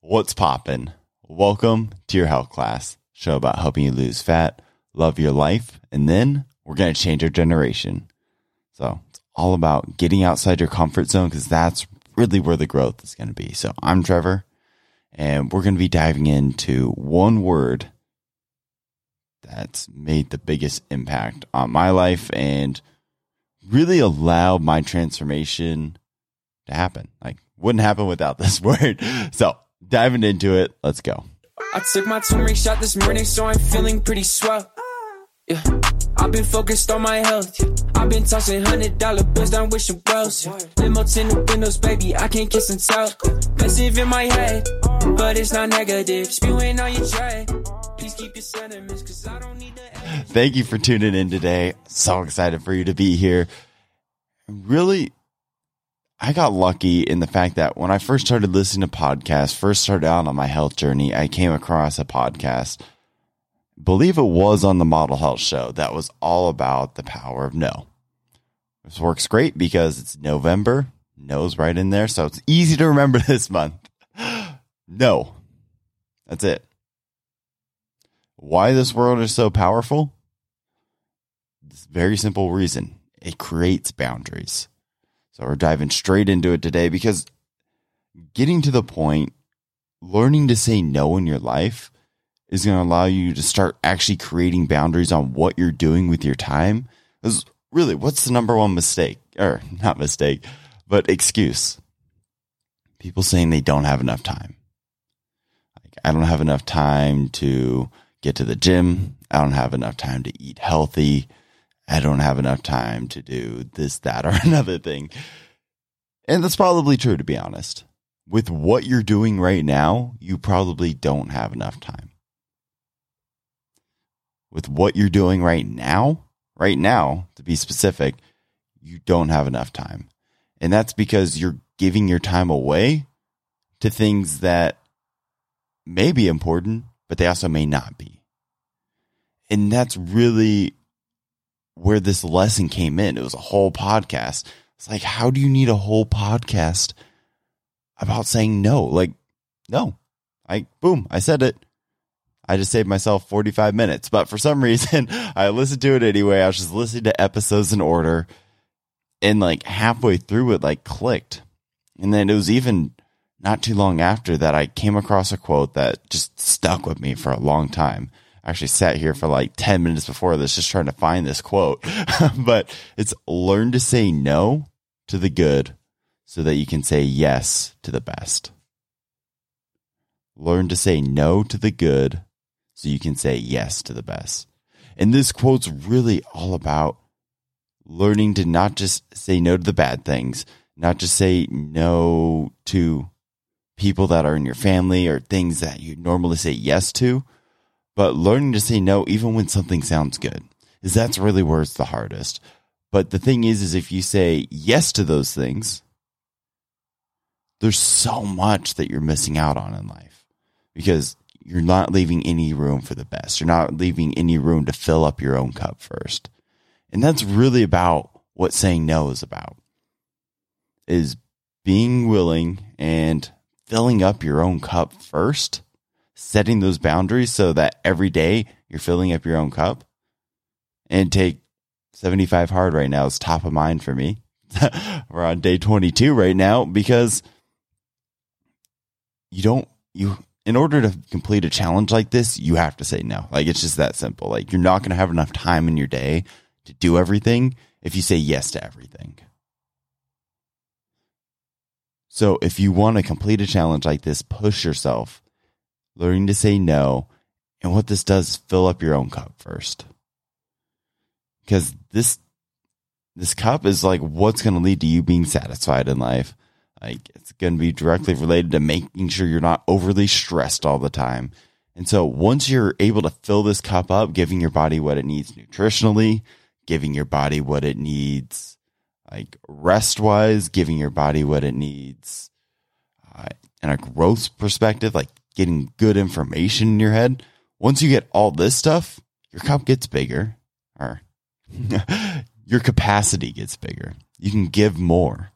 What's poppin'? Welcome to your health class, show about helping you lose fat, love your life, and then we're going to change our generation. So it's all about getting outside your comfort zone because that's really where the growth is going to be. So I'm Trevor, and we're going to be diving into one word that's made the biggest impact on my life and really allowed my transformation to happen. Like, wouldn't happen without this word. So diving into it. Let's go. I took my turmeric shot this morning, so I'm feeling pretty swell. Yeah, I've been focused on my health. Yeah. I've been tossing hundred dollar bills down wishing wells. Yeah. Limo tinted windows, baby, I can't kiss and tell. Passive in my head, but it's not negative. Spewing on your tray. Please keep your sentiments, cause I don't need the. Thank you for tuning in today. So excited for you to be here. Really, I got lucky in the fact that when I first started listening to podcasts, first started out on my health journey, I came across a podcast. Believe it was on the Model Health Show that was all about the power of no. This works great because it's November, no's right in there, so it's easy to remember this month. No. That's it. Why this world is so powerful? A very simple reason. It creates boundaries. So we're diving straight into it today because getting to the point, learning to say no in your life is going to allow you to start actually creating boundaries on what you're doing with your time. Because really, what's the number one mistake? Or not mistake, but excuse. People saying they don't have enough time. Like, I don't have enough time to get to the gym. I don't have enough time to eat healthy. I don't have enough time to do this, that, or another thing. And that's probably true, to be honest. With what you're doing right now, you probably don't have enough time. With what you're doing right now, right now, to be specific, you don't have enough time. And that's because you're giving your time away to things that may be important, but they also may not be. And that's really where this lesson came in. It was a whole podcast. It's like, how do you need a whole podcast about saying no? Like, no. I boom, I said it. I just saved myself 45 minutes. But for some reason, I listened to it anyway. I was just listening to episodes in order. And like halfway through it, like clicked. And then it was even not too long after that I came across a quote that just stuck with me for a long time actually sat here for like 10 minutes before this just trying to find this quote. but it's learn to say no to the good so that you can say yes to the best. Learn to say no to the good so you can say yes to the best. And this quote's really all about learning to not just say no to the bad things, not just say no to people that are in your family or things that you normally say yes to, but learning to say no even when something sounds good is that's really where it's the hardest. But the thing is is if you say yes to those things there's so much that you're missing out on in life because you're not leaving any room for the best. You're not leaving any room to fill up your own cup first. And that's really about what saying no is about is being willing and filling up your own cup first setting those boundaries so that every day you're filling up your own cup and take 75 hard right now is top of mind for me. We're on day 22 right now because you don't, you, in order to complete a challenge like this, you have to say no. Like it's just that simple. Like you're not going to have enough time in your day to do everything if you say yes to everything. So if you want to complete a challenge like this, push yourself learning to say no. And what this does is fill up your own cup first. Because this this cup is like what's going to lead to you being satisfied in life. Like it's going to be directly related to making sure you're not overly stressed all the time. And so once you're able to fill this cup up, giving your body what it needs nutritionally, giving your body what it needs like rest wise, giving your body what it needs uh, in a growth perspective, like getting good information in your head. Once you get all this stuff, your cup gets bigger or your capacity gets bigger. You can give more.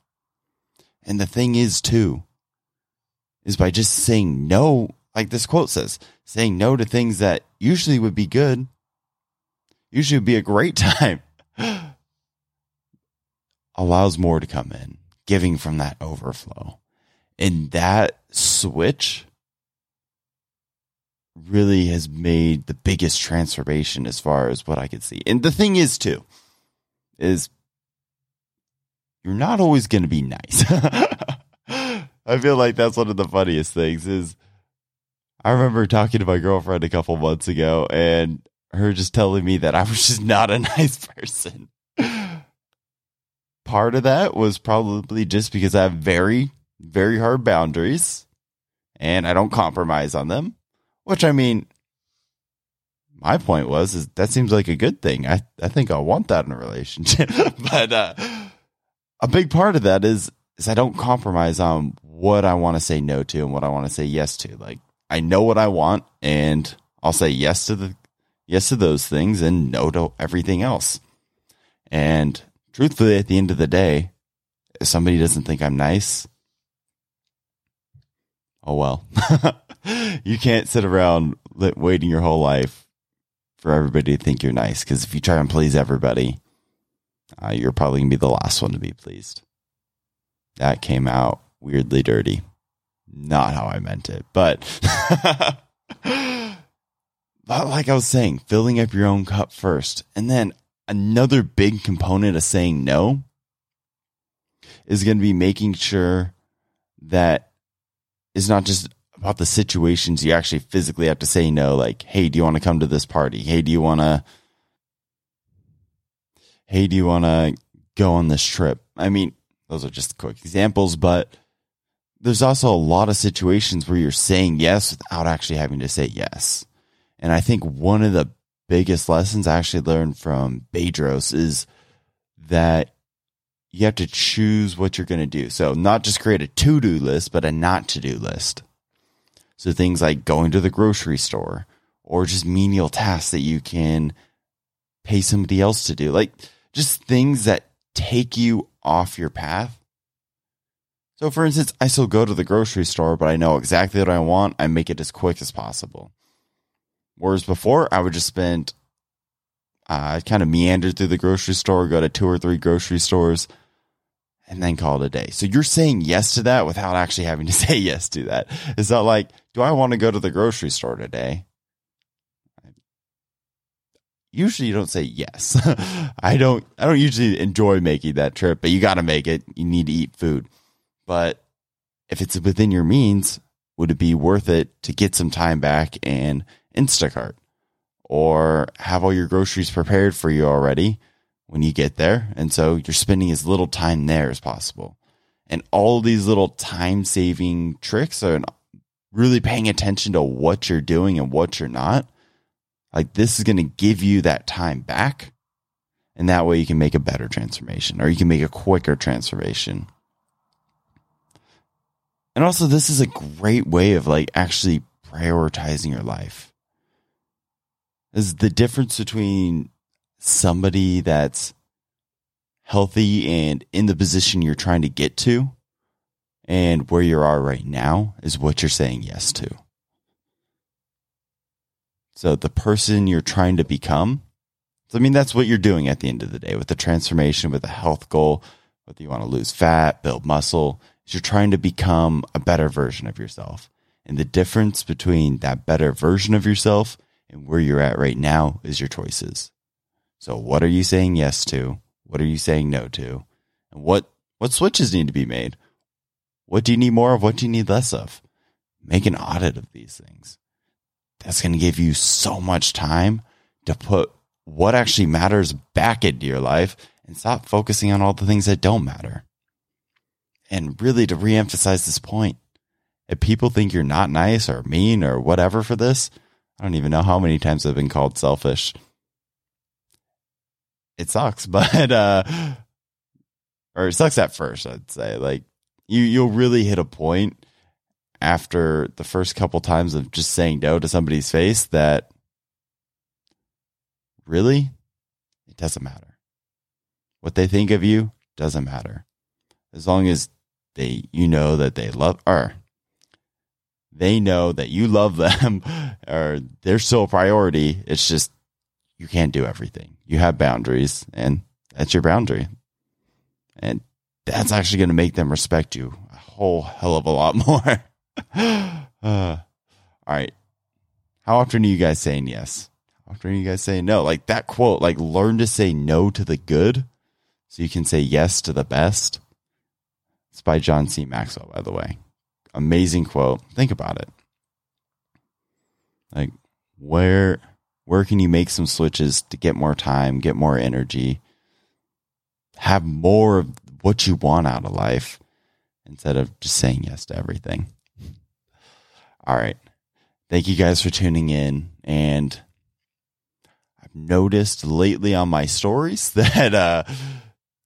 And the thing is too, is by just saying no, like this quote says, saying no to things that usually would be good, usually would be a great time, allows more to come in, giving from that overflow. And that switch really has made the biggest transformation as far as what I could see. And the thing is, too, is you're not always going to be nice. I feel like that's one of the funniest things is I remember talking to my girlfriend a couple months ago and her just telling me that I was just not a nice person. Part of that was probably just because I have very, very hard boundaries and I don't compromise on them. Which I mean, my point was is that seems like a good thing. I I think I want that in a relationship. but uh, a big part of that is is I don't compromise on what I want to say no to and what I want to say yes to. Like I know what I want and I'll say yes to the yes to those things and no to everything else. And truthfully at the end of the day, if somebody doesn't think I'm nice, oh well. you can't sit around waiting your whole life for everybody to think you're nice because if you try and please everybody, uh, you're probably to be the last one to be pleased. That came out weirdly dirty. Not how I meant it, but but like I was saying, filling up your own cup first. And then another big component of saying no is going to be making sure that it's not just about the situations you actually physically have to say no. Like, hey, do you want to come to this party? Hey, do you want to? Hey, do you want to go on this trip? I mean, those are just quick examples, but there's also a lot of situations where you're saying yes without actually having to say yes. And I think one of the biggest lessons I actually learned from Bedros is that you have to choose what you're going to do. So, not just create a to do list, but a not to do list. So things like going to the grocery store or just menial tasks that you can pay somebody else to do. Like just things that take you off your path. So for instance, I still go to the grocery store, but I know exactly what I want. I make it as quick as possible. Whereas before, I would just spend, uh, kind of meander through the grocery store, go to two or three grocery stores, and then call it a day. So you're saying yes to that without actually having to say yes to that. Is that. Like, do I want to go to the grocery store today? Usually you don't say yes. I don't I don't usually enjoy making that trip, but you got to make it. You need to eat food. But if it's within your means, would it be worth it to get some time back and Instacart or have all your groceries prepared for you already? When you get there. And so you're spending as little time there as possible. And all these little time saving tricks are really paying attention to what you're doing and what you're not. Like this is going to give you that time back. And that way you can make a better transformation or you can make a quicker transformation. And also, this is a great way of like actually prioritizing your life. Is the difference between somebody that's healthy and in the position you're trying to get to and where you are right now is what you're saying yes to. So the person you're trying to become, I mean, that's what you're doing at the end of the day with the transformation, with a health goal, whether you want to lose fat, build muscle, is you're trying to become a better version of yourself. And the difference between that better version of yourself and where you're at right now is your choices. So what are you saying yes to? What are you saying no to? And what what switches need to be made? What do you need more of? What do you need less of? Make an audit of these things. That's going to give you so much time to put what actually matters back into your life and stop focusing on all the things that don't matter. And really to reemphasize this point, if people think you're not nice or mean or whatever for this, I don't even know how many times I've been called selfish it sucks, but uh or it sucks at first, I'd say. Like you you'll really hit a point after the first couple times of just saying no to somebody's face that really it doesn't matter. What they think of you doesn't matter. As long as they you know that they love or They know that you love them or they're still a priority. It's just you can't do everything. You have boundaries and that's your boundary. And that's actually going to make them respect you a whole hell of a lot more. uh, all right. How often are you guys saying yes? How often are you guys saying no? Like that quote, like learn to say no to the good so you can say yes to the best. It's by John C. Maxwell, by the way. Amazing quote. Think about it. Like where where can you make some switches to get more time, get more energy, have more of what you want out of life instead of just saying yes to everything? All right. Thank you guys for tuning in. And I've noticed lately on my stories that uh,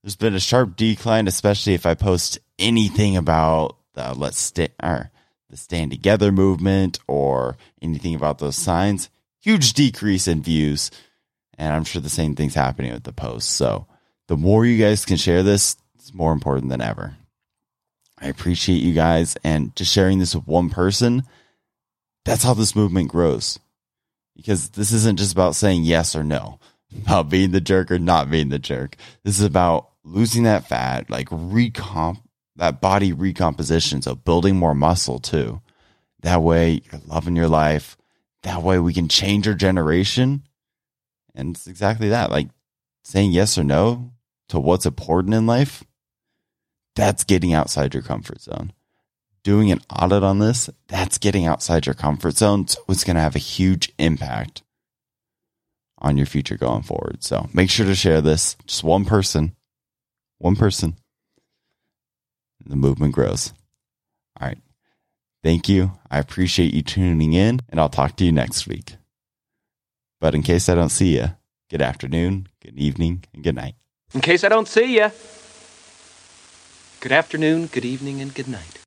there's been a sharp decline, especially if I post anything about the let's stay or the stand together movement or anything about those signs. Huge decrease in views. And I'm sure the same thing's happening with the posts. So the more you guys can share this, it's more important than ever. I appreciate you guys and just sharing this with one person that's how this movement grows. Because this isn't just about saying yes or no, about being the jerk or not being the jerk. This is about losing that fat, like recomp that body recomposition. So building more muscle too. That way you're loving your life. That way we can change our generation. And it's exactly that. Like saying yes or no to what's important in life. That's getting outside your comfort zone doing an audit on this, that's getting outside your comfort zone. So it's going to have a huge impact on your future going forward. So make sure to share this. Just one person, one person. The movement grows. All right. Thank you. I appreciate you tuning in, and I'll talk to you next week. But in case I don't see you, good afternoon, good evening, and good night. In case I don't see you, good afternoon, good evening, and good night.